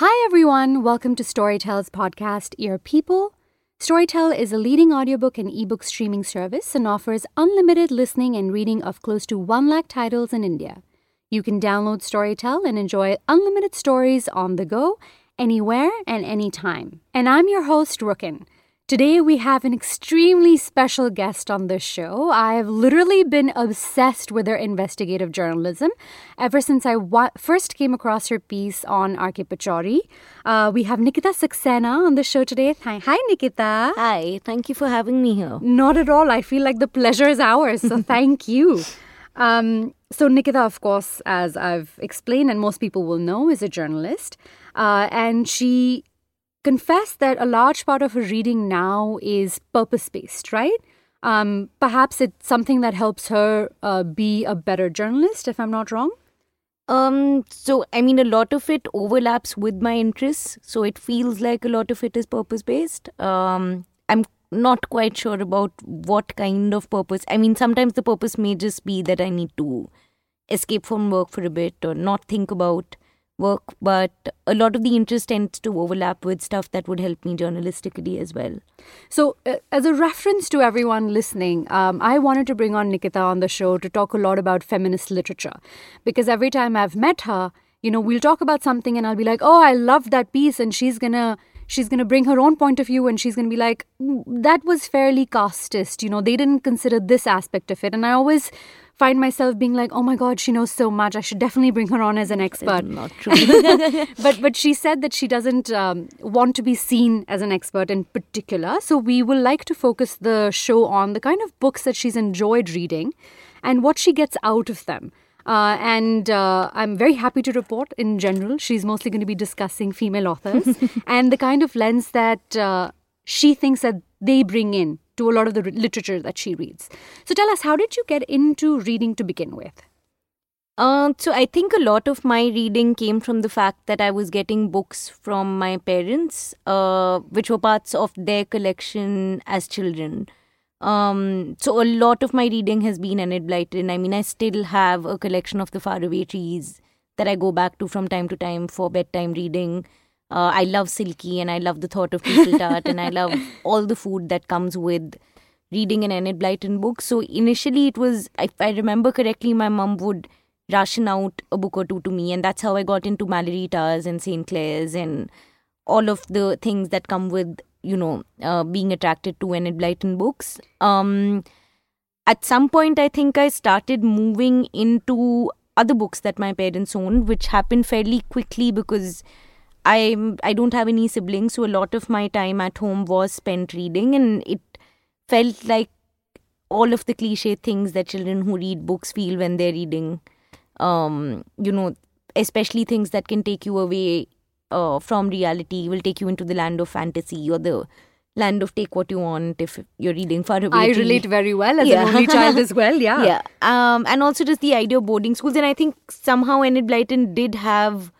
Hi, everyone. Welcome to Storytel's podcast, Ear People. Storytel is a leading audiobook and ebook streaming service and offers unlimited listening and reading of close to 1 lakh titles in India. You can download Storytel and enjoy unlimited stories on the go, anywhere and anytime. And I'm your host, Rookin. Today, we have an extremely special guest on the show. I've literally been obsessed with her investigative journalism ever since I wa- first came across her piece on R.K. Pachauri. Uh, we have Nikita Saxena on the show today. Hi, hi, Nikita. Hi, thank you for having me here. Not at all. I feel like the pleasure is ours, so thank you. Um, so, Nikita, of course, as I've explained, and most people will know, is a journalist. Uh, and she confess that a large part of her reading now is purpose based, right? Um, perhaps it's something that helps her uh, be a better journalist, if I'm not wrong. Um, so I mean, a lot of it overlaps with my interests, so it feels like a lot of it is purpose based. Um, I'm not quite sure about what kind of purpose. I mean, sometimes the purpose may just be that I need to escape from work for a bit or not think about work, but a lot of the interest tends to overlap with stuff that would help me journalistically as well. So, uh, as a reference to everyone listening, um, I wanted to bring on Nikita on the show to talk a lot about feminist literature because every time I've met her, you know, we'll talk about something and I'll be like, oh, I love that piece, and she's gonna she's going to bring her own point of view and she's going to be like mm, that was fairly casteist you know they didn't consider this aspect of it and i always find myself being like, "Oh my God, she knows so much. I should definitely bring her on as an expert." Not true. but but she said that she doesn't um, want to be seen as an expert in particular. So we will like to focus the show on the kind of books that she's enjoyed reading, and what she gets out of them. Uh, and uh, I'm very happy to report, in general, she's mostly going to be discussing female authors and the kind of lens that uh, she thinks that they bring in to a lot of the literature that she reads. So tell us, how did you get into reading to begin with? Uh, so I think a lot of my reading came from the fact that I was getting books from my parents, uh, which were parts of their collection as children. Um, so a lot of my reading has been Enid Blyton. I mean, I still have a collection of the faraway trees that I go back to from time to time for bedtime reading. Uh, I love Silky and I love the thought of Treacle Tart and I love all the food that comes with reading an Enid Blyton book. So initially, it was, if I remember correctly, my mum would ration out a book or two to me, and that's how I got into Malory Towers and St. Clare's and all of the things that come with, you know, uh, being attracted to Enid Blyton books. Um, at some point, I think I started moving into other books that my parents owned, which happened fairly quickly because I I don't have any siblings, so a lot of my time at home was spent reading, and it felt like all of the cliche things that children who read books feel when they're reading. Um, you know, especially things that can take you away uh, from reality, will take you into the land of fantasy or the land of take what you want if you're reading far away. I relate very well as yeah. an only child as well. Yeah, yeah. Um, and also just the idea of boarding schools, and I think somehow Enid Blyton did have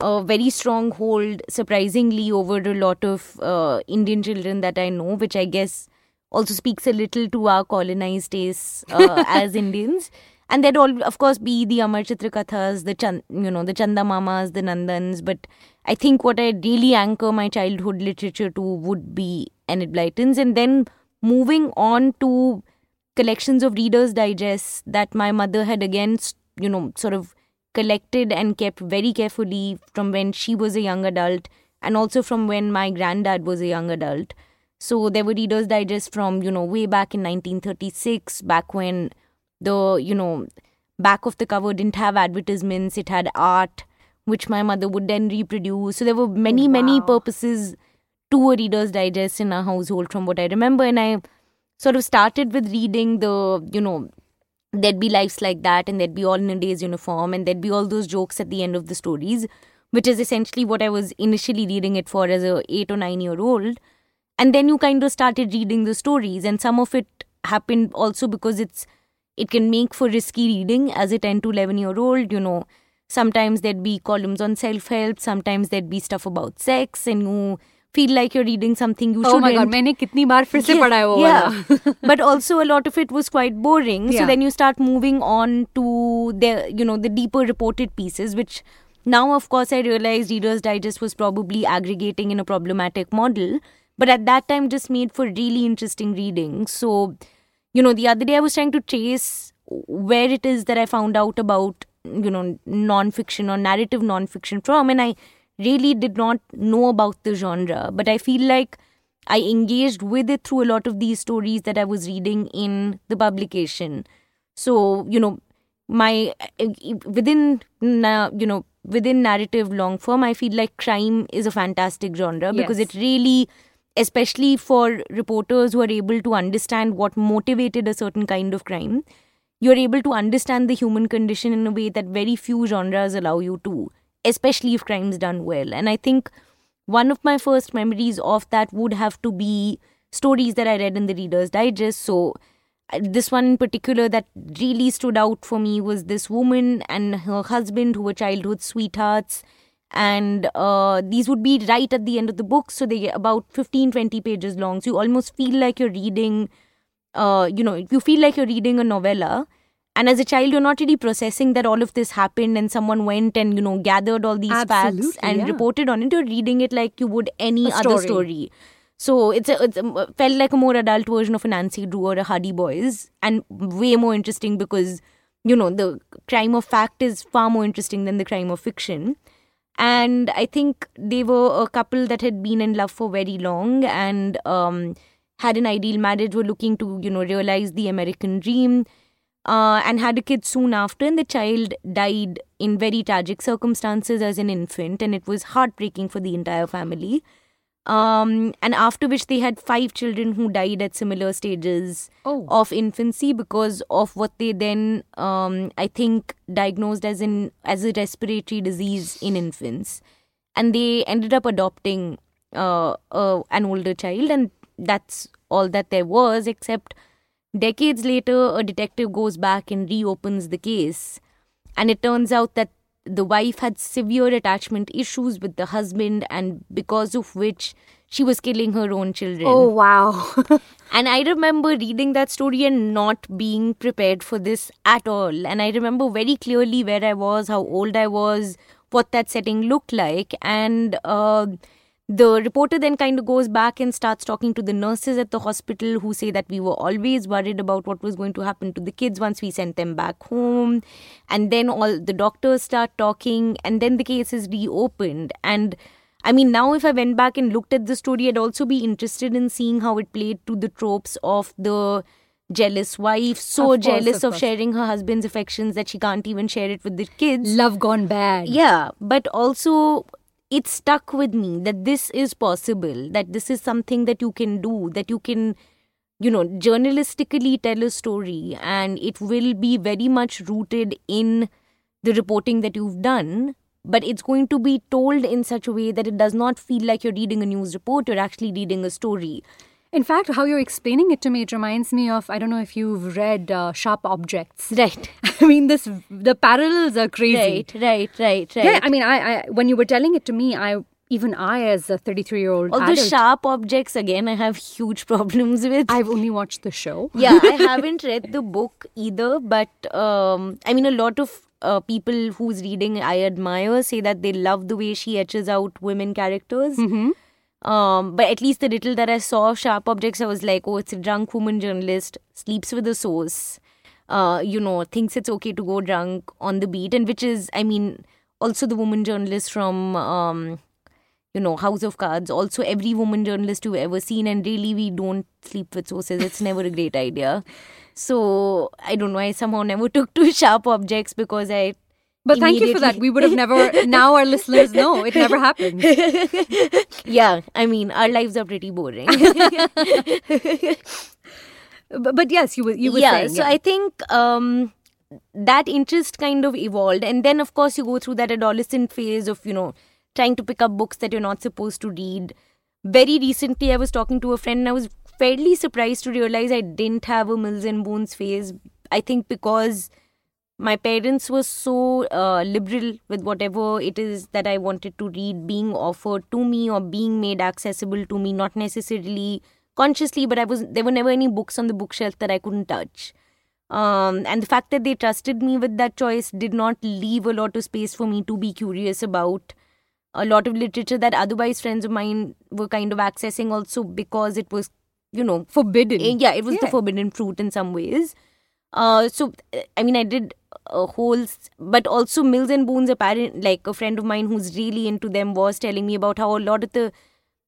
a very strong hold, surprisingly, over a lot of uh, Indian children that I know, which I guess also speaks a little to our colonized tastes uh, as Indians. And there'd all, of course, be the Amar Chitra Kathas, the Chand, you know, the Chanda Mamas, the Nandans. But I think what I really anchor my childhood literature to would be Enid Blyton's, and then moving on to collections of Reader's Digest that my mother had again, you know, sort of collected and kept very carefully from when she was a young adult and also from when my granddad was a young adult. So there were Reader's Digest from, you know, way back in 1936, back when the, you know, back of the cover didn't have advertisements, it had art, which my mother would then reproduce. So there were many, oh, wow. many purposes to a Reader's Digest in our household from what I remember. And I sort of started with reading the, you know, there'd be lives like that and there'd be all in a day's uniform and there'd be all those jokes at the end of the stories which is essentially what i was initially reading it for as a 8 or 9 year old. And then you kind of started reading the stories and some of it happened also because it's it can make for risky reading as a 10 to 11 year old you know. Sometimes there'd be columns on self help sometimes there'd be stuff about sex and you feel like you're reading something you oh my god मैंने कितनी बार फिर से पढ़ा है वो yeah but also a lot of it was quite boring yeah. so then you start moving on to the you know the deeper reported pieces which Now, of course, I realized Reader's Digest was probably aggregating in a problematic model, but at that time just made for really interesting reading. So, you know, the other day I was trying to trace where it is that I found out about, you know, non-fiction or narrative non-fiction from, and I really did not know about the genre. But I feel like I engaged with it through a lot of these stories that I was reading in the publication. So, you know, my within you know within narrative long form i feel like crime is a fantastic genre because Yes. it really especially for reporters who are able to understand what motivated a certain kind of crime you're able to understand the human condition in a way that very few genres allow you to especially if crime's done well. And i think one of my first memories of that would have to be stories that i read in the reader's digest. So uh, this one in particular that really stood out for me was this woman and her husband who were childhood sweethearts. And uh, these would be right at the end of the book. So they about 15 20 pages long. So you almost feel like you're reading uh, you know you feel like you're reading a novella and as a child you're not really processing that all of this happened and someone went and you know gathered all these facts and yeah. reported on it you're reading it like you would any A other story. story so it's a, it's a, felt like a more adult version of a Nancy Drew or a Hardy Boys, and way more interesting because you know the crime of fact is far more interesting than the crime of fiction. And I think they were a couple that had been in love for very long and um, had an ideal marriage, were looking to you know realize the American dream. Uh, and had a kid soon after, and the child died in very tragic circumstances as an infant, and it was heartbreaking for the entire family um, and after which they had five children who died at similar stages Oh. of infancy because of what they then um, I think diagnosed as in as a respiratory disease in infants, and they ended up adopting uh, uh, an older child, and that's all that there was. Except decades later, a detective goes back and reopens the case, and it turns out that the wife had severe attachment issues with the husband and because of which she was killing her own children. Oh, wow. and i remember reading that story and not being prepared for this at all. And i remember very clearly where i was how old i was what that setting looked like. And uh, the reporter then kind of goes back and starts talking to the nurses at the hospital who say that we were always worried about what was going to happen to the kids once we sent them back home. And then all the doctors start talking and then the case is reopened. And i mean now if i went back and looked at the story i'd also be interested in seeing how it played to the tropes of the jealous wife. So Of course, jealous of of sharing her husband's affections that she can't even share it with the kids. Love gone bad. yeah, but also it stuck with me that this is possible, that this is something that you can do, that you can, you know, journalistically tell a story, and it will be very much rooted in the reporting that you've done. But it's going to be told in such a way that it does not feel like you're reading a news report, you're actually reading a story. In fact, how you're explaining it to me, it reminds me of I don't know if you've read uh, Sharp Objects. Right, I mean, this the parallels are crazy. right, right, right, right. Yeah, I mean, I, I when you were telling it to me, I even I, as a 33 year old Although adult, sharp objects, again, I have huge problems with. I've only watched the show. yeah, I haven't read the book either, but um, I mean, a lot of uh, people who's reading I admire say that they love the way she etches out women characters. Mm-hmm. Um, but at least the little that I saw of Sharp Objects, I was like, oh, it's a drunk woman journalist, sleeps with a source, uh, you know, thinks it's okay to go drunk on the beat, and which is, I mean, also the woman journalist from. Um, you know, House of Cards. Also, every woman journalist you've ever seen, and really, we don't sleep with sources. It's never a great idea. So I don't know. I somehow never took to sharp objects because I. But thank you for that. We would have never. Now our listeners know it never happened. yeah, I mean, our lives are pretty boring. But, but yes, you were you were yeah, saying. so I think um, that interest kind of evolved, and then of course you go through that adolescent phase of you know trying to pick up books that you're not supposed to read. Very recently, I was talking to a friend, and I was fairly surprised to realize I didn't have a Mills and Boons phase. I think because my parents were so uh, liberal with whatever it is that I wanted to read being offered to me or being made accessible to me, not necessarily consciously, but I was there were never any books on the bookshelf that I couldn't touch. Um, and the fact that they trusted me with that choice did not leave a lot of space for me to be curious about a lot of literature that otherwise friends of mine were kind of accessing also because it was, you know, Forbidden. eh, yeah, it was the forbidden fruit in some ways. Uh, so I mean, I did a whole, but also Mills and Boons. Apparent, like a friend of mine who's really into them was telling me about how a lot of the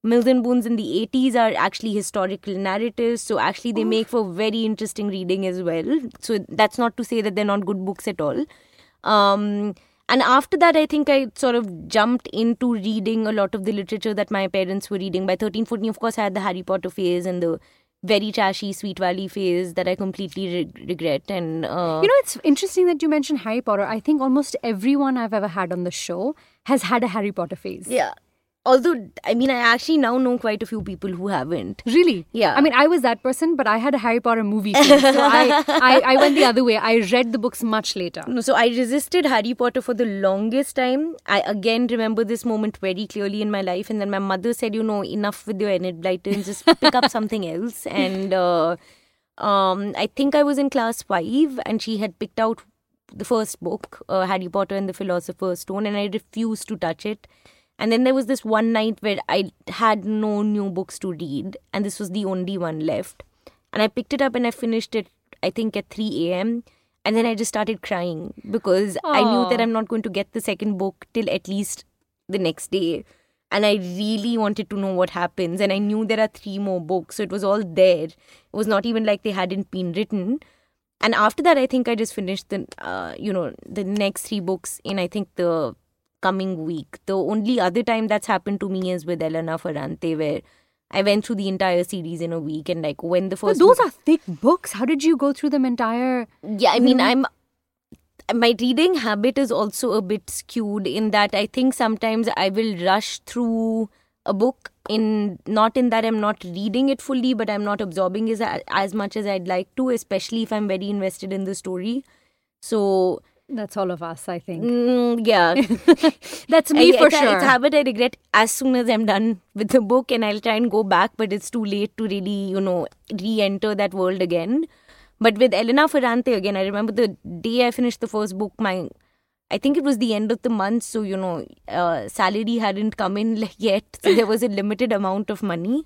Mills and Boons in the 80s are actually historical narratives. So actually, they make for very interesting reading as well. So that's not to say that they're not good books at all. Um, and after that, I think I sort of jumped into reading a lot of the literature that my parents were reading. By 13, 14, of course, I had the Harry Potter phase and the very trashy Sweet Valley phase that I completely re- regret. And uh, You know, it's interesting that you mentioned Harry Potter. I think almost everyone I've ever had on the show has had a Harry Potter phase. yeah. Although, I mean, I actually now know quite a few people who haven't. Really? Yeah. I mean, I was that person, but I had a Harry Potter movie phase. So I, I, I went the other way. I read the books much later. No, so I resisted Harry Potter for the longest time. I again remember this moment very clearly in my life, and then my mother said, "You know, enough with your Enid Blyton. Just pick up something else." And uh, um, I think I was in class five, and she had picked out the first book, uh, Harry Potter and the Philosopher's Stone, and I refused to touch it. And then there was this one night where I had no new books to read, and this was the only one left. And I picked it up and I finished it, I think, at 3 a.m. And then I just started crying because I knew that I'm not going to get the second book till at least the next day. And I really wanted to know what happens. And I knew there are three more books. So it was all there. It was not even like they hadn't been written. And after that, I think I just finished the, uh, you know, the next three books in, I think, the coming week. The only other time that's happened to me is with Elena Ferrante, where I went through the entire series in a week. And like when the first. But those book- are thick books. How did you go through them entire? yeah i mean i'm my reading habit is also a bit skewed in that i think sometimes i will rush through a book in not in that i'm not reading it fully but i'm not absorbing it as, as much as i'd like to especially if i'm very invested in the story so That's all of us, I think. mm, yeah That's me I- for it's, a- sure. It's a habit I regret as soon as I'm done with the book, and I'll try and go back, but it's too late to really, you know, re-enter that world again. But with Elena Ferrante again, I remember the day I finished the first book, my I think it was the end of the month, so you know, uh, salary hadn't come in yet, so there was a limited amount of money,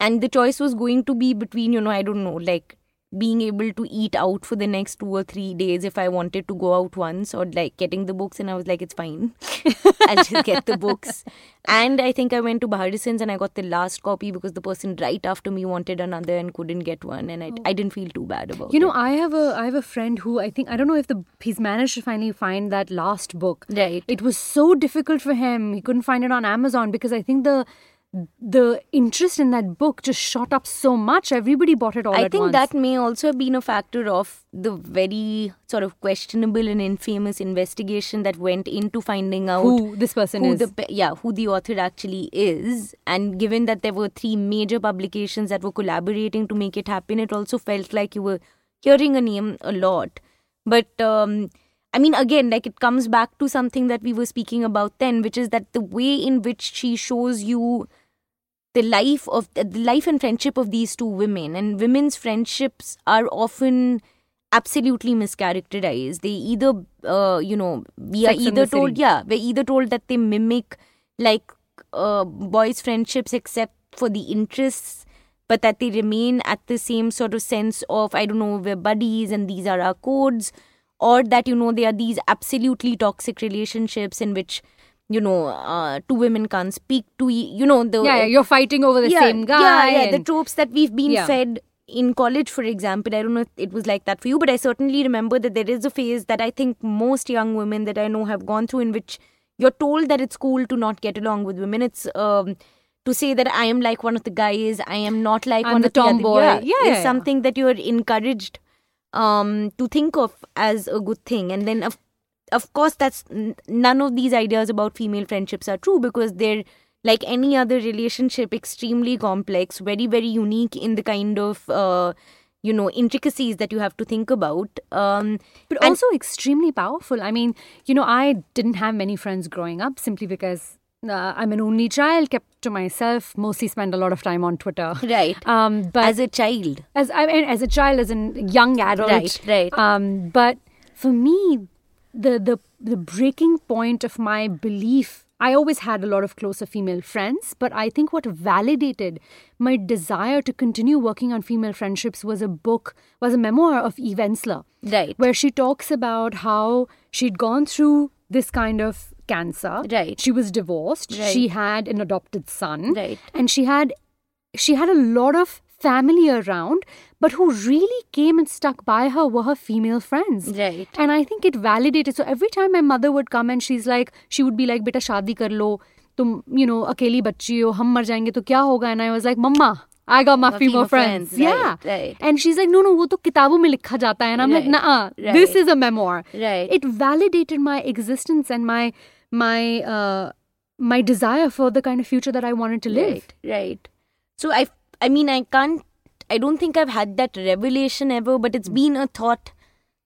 and the choice was going to be between, you know, I don't know, like being able to eat out for the next two or three days if I wanted to go out once, or like getting the books, and I was like, it's fine, I'll just get the books. And I think I went to Bahrisons and I got the last copy because the person right after me wanted another and couldn't get one, and I, oh. I didn't feel too bad about it. You it. know, I have a I have a friend who I think I don't know if the he's managed to finally find that last book. Right. It was so difficult for him. He couldn't find it on Amazon because I think the the interest in that book just shot up so much. Everybody bought it all I think once. that may also have been a factor of the very sort of questionable and infamous investigation that went into finding out who this person who is. the yeah who the author actually is and given that there were three major publications that were collaborating to make it happen it also felt like you were hearing a name a lot but um i mean again like it comes back to something that we were speaking about then which is that the way in which she shows you the life of the life and friendship of these two women. And women's friendships are often absolutely mischaracterized. They either uh, you know we Sex are either told yeah we're either told that they mimic like uh, boys friendships except for the interests but that they remain at the same sort of sense of i don't know we're buddies and these are our codes or that you know they are these absolutely toxic relationships in which you know uh, two women can't speak to e- you know the yeah, yeah, you're fighting over the yeah, same guy. Yeah, yeah. The tropes that we've been Yeah. fed in college, for example. I don't know if it was like that for you, but I certainly remember that there is a phase that I think most young women that I know have gone through in which you're told that it's cool to not get along with women. It's um, to say that I am like one of the guys, I am not like I'm one the of the tomboy. Yeah, Yeah, yeah. something that you're encouraged um, to think of as a good thing, and then of of course that's none of these ideas about female friendships are true because they're like any other relationship extremely complex very very unique in the kind of uh, you know intricacies that you have to think about um but also extremely powerful. I mean, you know, I didn't have many friends growing up simply because uh, I'm an only child, kept to myself, mostly spend a lot of time on Twitter. Right. Um, but as a child. as I mean, as a child, as a young adult, Right, right. Um, but for me, the the the breaking point of my belief. I always had a lot of closer female friends, but I think what validated my desire to continue working on female friendships was a book, was a memoir of Eve Ensler, Right. where she talks about how she'd gone through this kind of cancer. Right. She was divorced. Right. She had an adopted son. Right. And she had she had a lot of family around, but who really came and stuck by her were her female friends. Right. And I think it validated. So every time my mother would come and she's like, she would be like, beta shadi kar lo, tum, you know, akeli bachchi ho, hum mar jayenge to kya hoga? And I was like, mama, I got my female female friends. friends, Yeah. right, right. And she's like, no, no, wo to kitabon mein likha jata hai. And I'm like, Right, nah, this is a memoir. Right. It validated my existence and my my uh, my desire for the kind of future that I wanted to live. Right, right. So I, I mean, I can't. I don't think I've had that revelation ever, but it's been a thought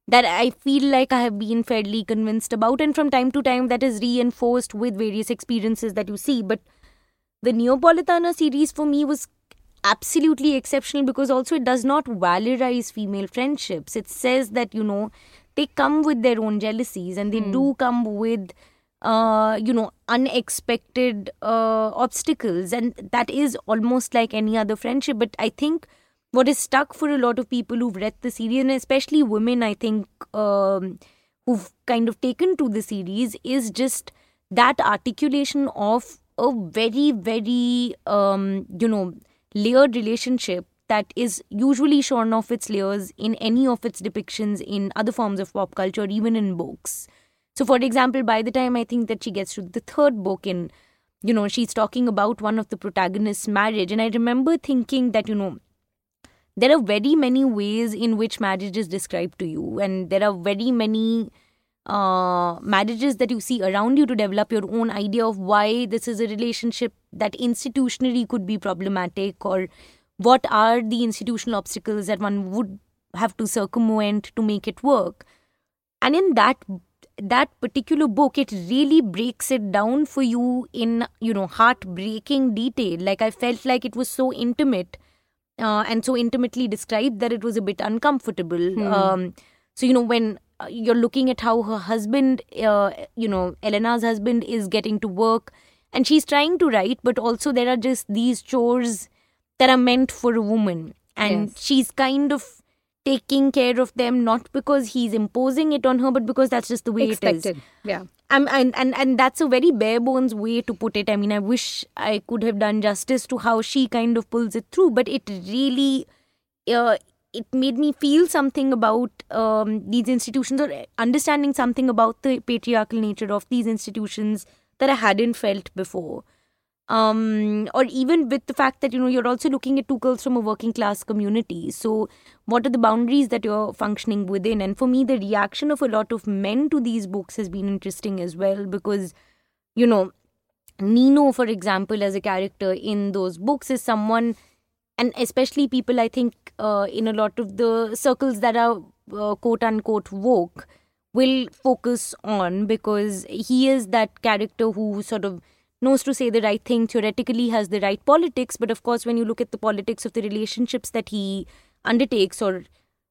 that I feel like I have been fairly convinced about, and from time to time that is reinforced with various experiences that you see. But the Neapolitana series for me was absolutely exceptional because also it does not valorize female friendships. It says that you know they come with their own jealousies and they hmm. do come with uh, you know unexpected uh, obstacles. And that is almost like any other friendship. But i think what is stuck for a lot of people who've read the series and especially women i think um, who've kind of taken to the series is just that articulation of a very very um, you know layered relationship that is usually shorn off its layers in any of its depictions in other forms of pop culture even in books so, for example, by the time I think that she gets to the third book, in you know, she's talking about one of the protagonists' marriage, and I remember thinking that you know, there are very many ways in which marriage is described to you, and there are very many uh, marriages that you see around you to develop your own idea of why this is a relationship that institutionally could be problematic, or what are the institutional obstacles that one would have to circumvent to make it work. And in that that particular book it really breaks it down for you in you know heartbreaking detail. Like i felt like it was so intimate uh, and so intimately described that it was a bit uncomfortable. Um, so you know when uh, you're looking at how her husband uh, you know elena's husband is getting to work and she's trying to write but also there are just these chores that are meant for a woman. And Yes. she's kind of taking care of them not because he's imposing it on her but because that's just the way it Expected. is Yeah. um, and, and and that's a very bare bones way to put it i mean i wish i could have done justice to how she kind of pulls it through but it really uh, it made me feel something about um, these institutions or understanding something about the patriarchal nature of these institutions that i hadn't felt before um or even with the fact that you know you're also looking at two girls from a working class community. So what are the boundaries that you're functioning within? And for me the reaction of a lot of men to these books has been interesting as well because you know nino for example as a character in those books is someone and especially people i think uh, in a lot of the circles that are uh, quote unquote woke will focus on because he is that character who sort of knows to say the right thing theoretically has the right politics but of course when you look at the politics of the relationships that he undertakes or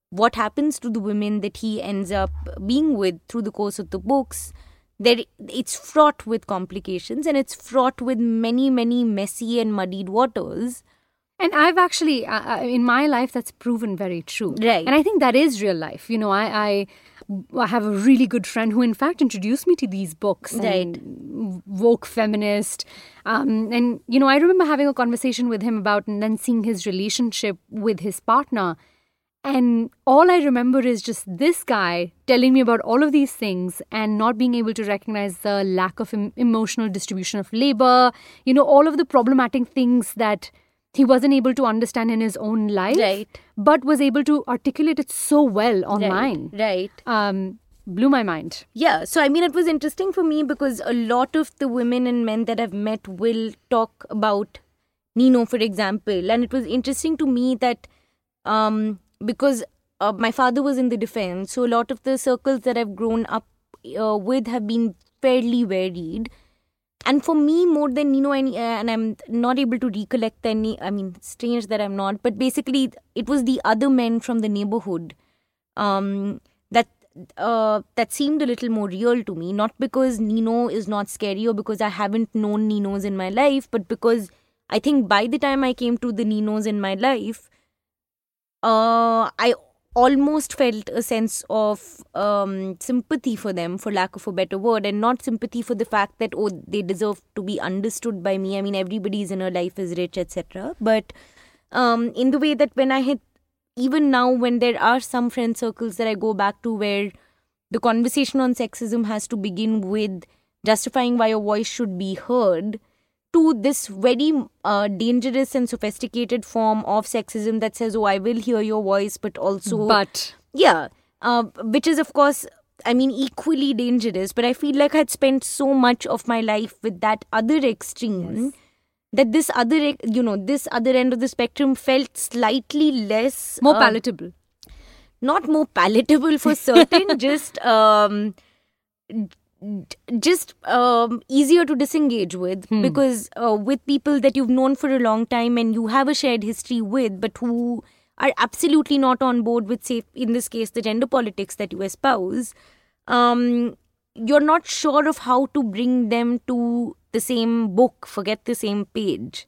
what happens to the women that he ends up being with through the course of the books there it's fraught with complications and it's fraught with many many messy and muddied waters And I've actually, uh, uh, in my life, that's proven very true. Right. And I think that is real life. You know, I, I, I have a really good friend who, in fact, introduced me to these books. Right. And woke feminist. Um, and, you know, I remember having a conversation with him about and then seeing his relationship with his partner. And all I remember is just this guy telling me about all of these things and not being able to recognize the lack of em- emotional distribution of labor, you know, all of the problematic things that he wasn't able to understand in his own life, Right. but was able to articulate it so well online. right right Um, blew my mind. Yeah, so I mean, it was interesting for me because a lot of the women and men that I've met will talk about Nino, for example, and it was interesting to me that um, because uh, my father was in the defense, so a lot of the circles that I've grown up uh, with have been fairly varied. And for me more than Nino and, and I'm not able to recollect any I mean strange that I'm not but basically it was the other men from the neighborhood um, that uh, that seemed a little more real to me. Not because Nino is not scary or because I haven't known Ninos in my life but because I think by the time I came to the Ninos in my life uh, I almost felt a sense of um, sympathy for them, for lack of a better word, and not sympathy for the fact that oh they deserve to be understood by me. I mean, everybody's inner life is rich, etc. But um, in the way that when I had, even now, when there are some friend circles that I go back to where the conversation on sexism has to begin with justifying why your voice should be heard to this very uh, dangerous and sophisticated form of sexism that says, "Oh, I will hear your voice," but also, but yeah, uh, which is of course, I mean, equally dangerous. But I feel like I'd spent so much of my life with that other extreme. Yes. That this other, you know, this other end of the spectrum felt slightly less more uh, palatable. Not more palatable for certain, just um, just um, easier to disengage with hmm. because uh, with people that you've known for a long time and you have a shared history with, but who are absolutely not on board with, say, in this case, the gender politics that you espouse, um, you're not sure of how to bring them to the same book, forget the same page.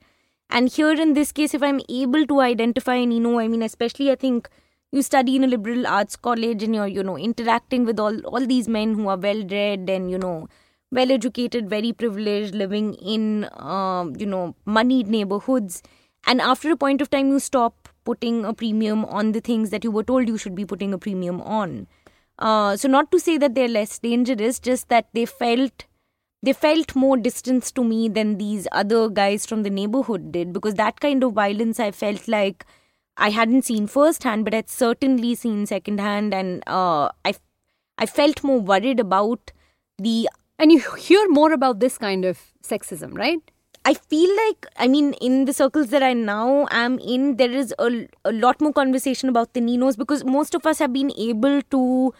And here in this case, if I'm able to identify and you know, I mean, especially I think you study in a liberal arts college and you're you know interacting with all all these men who are well read and you know well educated very privileged living in uh, you know moneyed neighborhoods. And after a point of time you stop putting a premium on the things that you were told you should be putting a premium on. Uh, so not to say that they're less dangerous just that they felt they felt more distance to me than these other guys from the neighborhood did because that kind of violence i felt like I hadn't seen firsthand, but I'd certainly seen secondhand, and uh, I, I felt more worried about the. And you hear more about this kind of sexism, right? I feel like, I mean, in the circles that I now am in, there is a, a lot more conversation about the Ninos because most of us have been able to,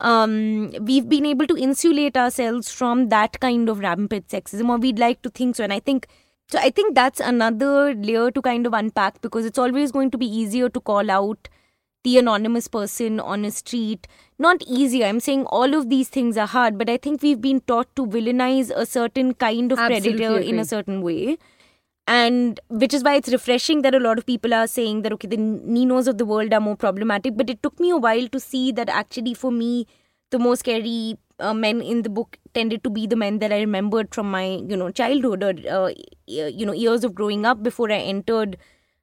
um, we've been able to insulate ourselves from that kind of rampant sexism, or we'd like to think so. And I think so I think that's another layer to kind of unpack because it's always going to be easier to call out the anonymous person on a street. Not easier. I'm saying all of these things are hard, but I think we've been taught to villainize a certain kind of Absolutely predator agree. in a certain way. And which is why it's refreshing that a lot of people are saying that, okay, the Ninos of the world are more problematic. But it took me a while to see that actually, for me, the most scary uh, men in the book tended to be the men that I remembered from my you know childhood or uh, you know years of growing up before I entered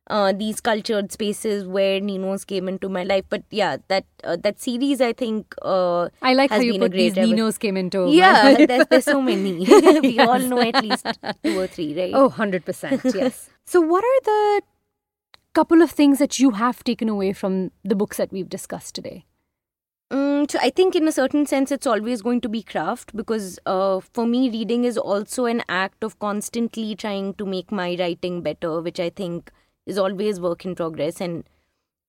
uh, these cultured spaces where Ninos came into my life. But yeah, that uh, that series I think uh, I like how you put these ever. Ninos came into. Yeah, there's, there's so many. we yes. all know at least two or three, right? Oh, 100 percent. Yes. so, what are the couple of things that you have taken away from the books that we've discussed today? Mm, so I think in a certain sense it's always going to be craft because uh, for me reading is also an act of constantly trying to make my writing better, which I think is always work in progress. And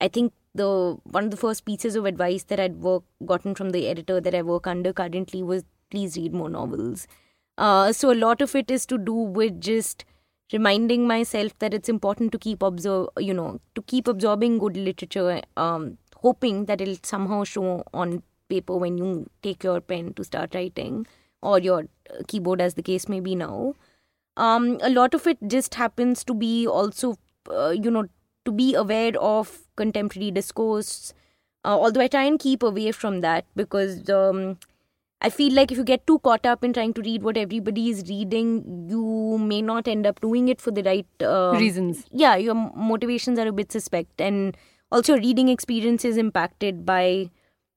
I think the one of the first pieces of advice that I'd work, gotten from the editor that I work under currently was please read more novels. Uh, so a lot of it is to do with just reminding myself that it's important to keep observe, you know, to keep absorbing good literature. Um, hoping that it'll somehow show on paper when you take your pen to start writing or your uh, keyboard as the case may be now. Um, a lot of it just happens to be also uh, you know to be aware of contemporary discourse uh, although i try and keep away from that because um, i feel like if you get too caught up in trying to read what everybody is reading you may not end up doing it for the right uh, reasons. Yeah your motivations are a bit suspect and also reading experience is impacted by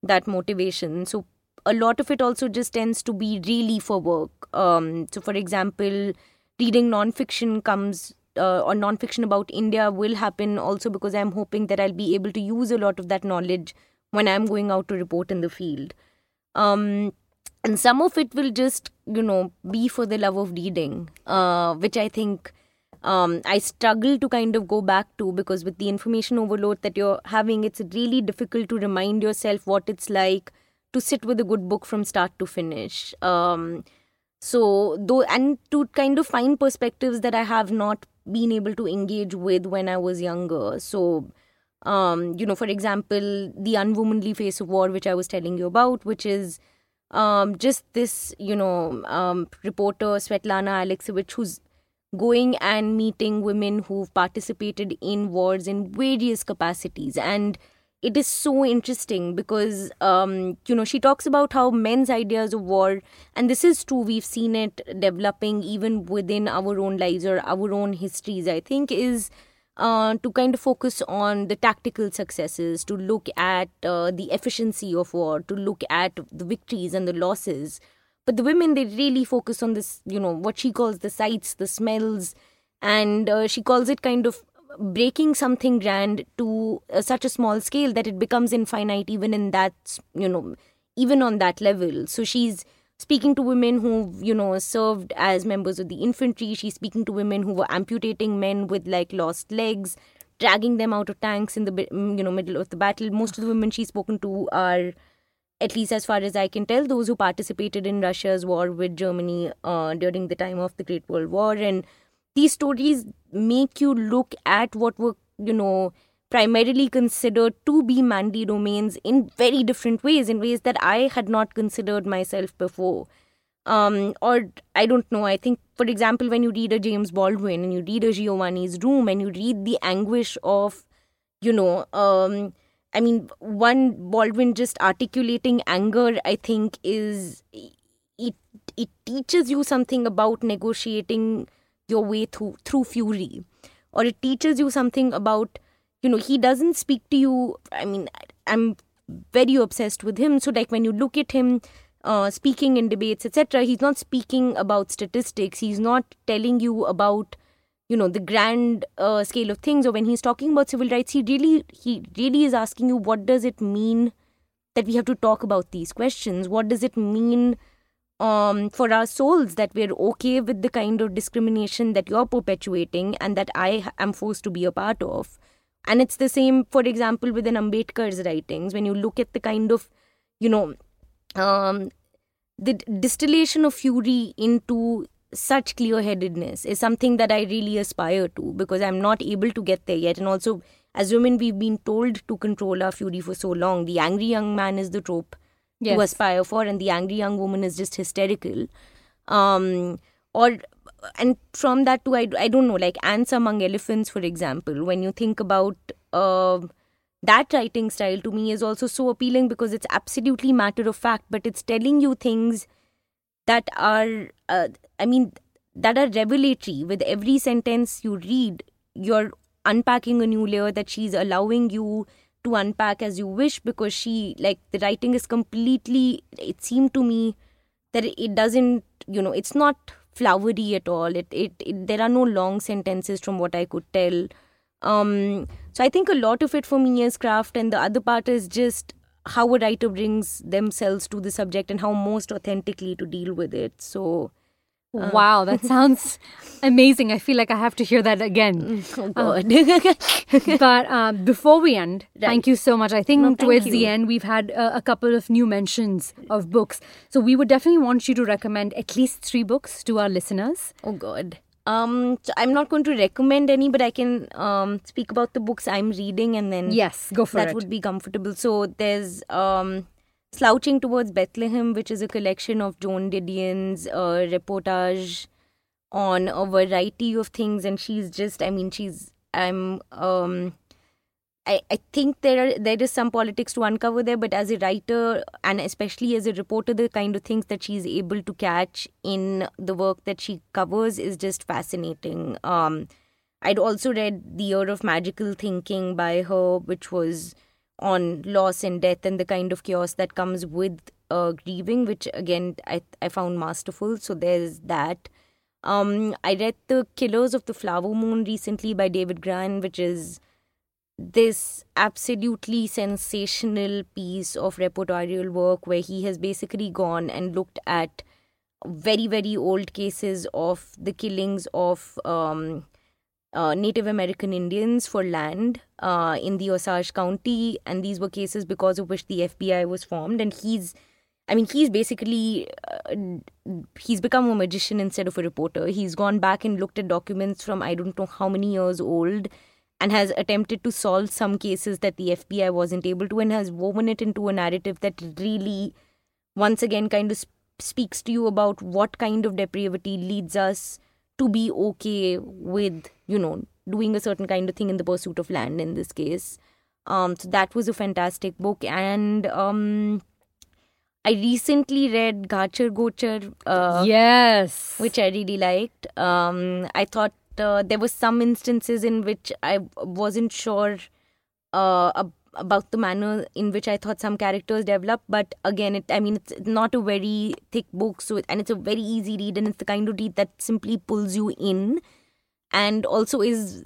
that motivation. So a lot of it also just tends to be really for work. Um, so for example reading non-fiction comes uh, or non-fiction about india will happen also because i'm hoping that i'll be able to use a lot of that knowledge when i'm going out to report in the field. Um, and some of it will just you know be for the love of reading uh, which i think um, I struggle to kind of go back to because with the information overload that you're having, it's really difficult to remind yourself what it's like to sit with a good book from start to finish. Um, So, though, and to kind of find perspectives that I have not been able to engage with when I was younger. So, um, you know, for example, the unwomanly face of war, which I was telling you about, which is um, just this, you know, um, reporter Svetlana Alexievich, who's going and meeting women who've participated in wars in various capacities. And it is so interesting because um, you know she talks about how men's ideas of war and this is true we've seen it developing even within our own lives or our own histories i think is uh, to kind of focus on the tactical successes to look at uh, the efficiency of war to look at the victories and the losses but the women they really focus on this you know what she calls the sights the smells and uh, she calls it kind of breaking something grand to uh, such a small scale that it becomes infinite even in that you know even on that level. So she's speaking to women who you know served as members of the infantry. She's speaking to women who were amputating men with like lost legs dragging them out of tanks in the mm, you know middle of the battle. Most of the women she's spoken to are at least as far as i can tell those who participated in russia's war with germany uh, during the time of the great world war and these stories make you look at what were, you know, primarily considered to be manly domains in very different ways, in ways that I had not considered myself before. Um, or I don't know, I think, for example, when you read a James Baldwin and you read a Giovanni's Room and you read the anguish of, you know, um, I mean, one Baldwin just articulating anger, I think, is it it teaches you something about negotiating your way through through fury. Or it teaches you something about you know he doesn't speak to you. I mean i'm very obsessed with him. So like when you look at him uh, speaking in debates etc he's not speaking about statistics. He's not telling you about you know the grand uh, scale of things or when he's talking about civil rights he really he really is asking you what does it mean that we have to talk about these questions what does it mean um, for our souls that we're okay with the kind of discrimination that you're perpetuating and that I am forced to be a part of. And it's the same, for example, within Ambedkar's writings. When you look at the kind of, you know, um, the distillation of fury into such clear headedness is something that I really aspire to because I'm not able to get there yet. And also, as women, we've been told to control our fury for so long. The angry young man is the trope yes. to aspire for, and the angry young woman is just hysterical. Um, or and from that too, I, I don't know, like ants among elephants, for example. When you think about uh, that writing style, to me is also so appealing because it's absolutely matter of fact, but it's telling you things that are, uh, I mean, that are revelatory. With every sentence you read, you're unpacking a new layer that she's allowing you to unpack as you wish because she like the writing is completely it seemed to me that it doesn't you know it's not flowery at all. It, it, it there are no long sentences from what i could tell. Um so i think a lot of it for me is craft and the other part is just how a writer brings themselves to the subject and how most authentically to deal with it. So uh. Wow, that sounds amazing. I feel like I have to hear that again. Oh, God. but um, before we end, right. thank you so much. I think no, towards you. the end, we've had uh, a couple of new mentions of books. So we would definitely want you to recommend at least three books to our listeners. Oh, God. Um, so I'm not going to recommend any, but I can um, speak about the books I'm reading and then yes, go for that it. That would be comfortable. So there's um, Slouching Towards Bethlehem, which is a collection of Joan Didion's uh, reportage on a variety of things. And she's just, I mean, she's, I'm, um, I, I think there are there is some politics to uncover there, but as a writer and especially as a reporter, the kind of things that she's able to catch in the work that she covers is just fascinating. Um, I'd also read The Year of Magical Thinking by her, which was on loss and death and the kind of chaos that comes with uh, grieving, which again I I found masterful. So there's that. Um, I read The Killers of the Flower Moon recently by David Grann, which is this absolutely sensational piece of reportorial work where he has basically gone and looked at very very old cases of the killings of um, uh, Native American Indians for land uh, in the Osage County, and these were cases because of which the FBI was formed. And he's, I mean, he's basically uh, he's become a magician instead of a reporter. He's gone back and looked at documents from I don't know how many years old, and has attempted to solve some cases that the FBI wasn't able to, and has woven it into a narrative that really, once again, kind of sp- speaks to you about what kind of depravity leads us to be okay with you know doing a certain kind of thing in the pursuit of land in this case. Um, so that was a fantastic book, and um I recently read Ghachar Ghochar. Uh, yes. Which I really liked. Um, I thought uh, there were some instances in which I wasn't sure uh, ab- about the manner in which I thought some characters developed. But again, it I mean, it's not a very thick book, so and it's a very easy read, and it's the kind of read that simply pulls you in, and also is.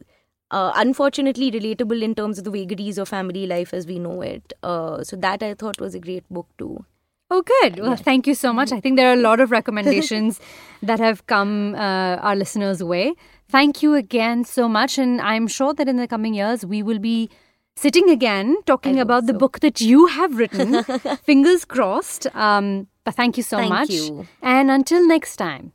Uh, unfortunately relatable in terms of the vagaries of family life as we know it. Uh, so that I thought was a great book too. Oh, good. Well, thank you so much. I think there are a lot of recommendations that have come uh, our listeners' way. Thank you again so much. And I'm sure that in the coming years, we will be sitting again talking about so. the book that you have written. Fingers crossed. Um, but thank you so thank much. You. And until next time.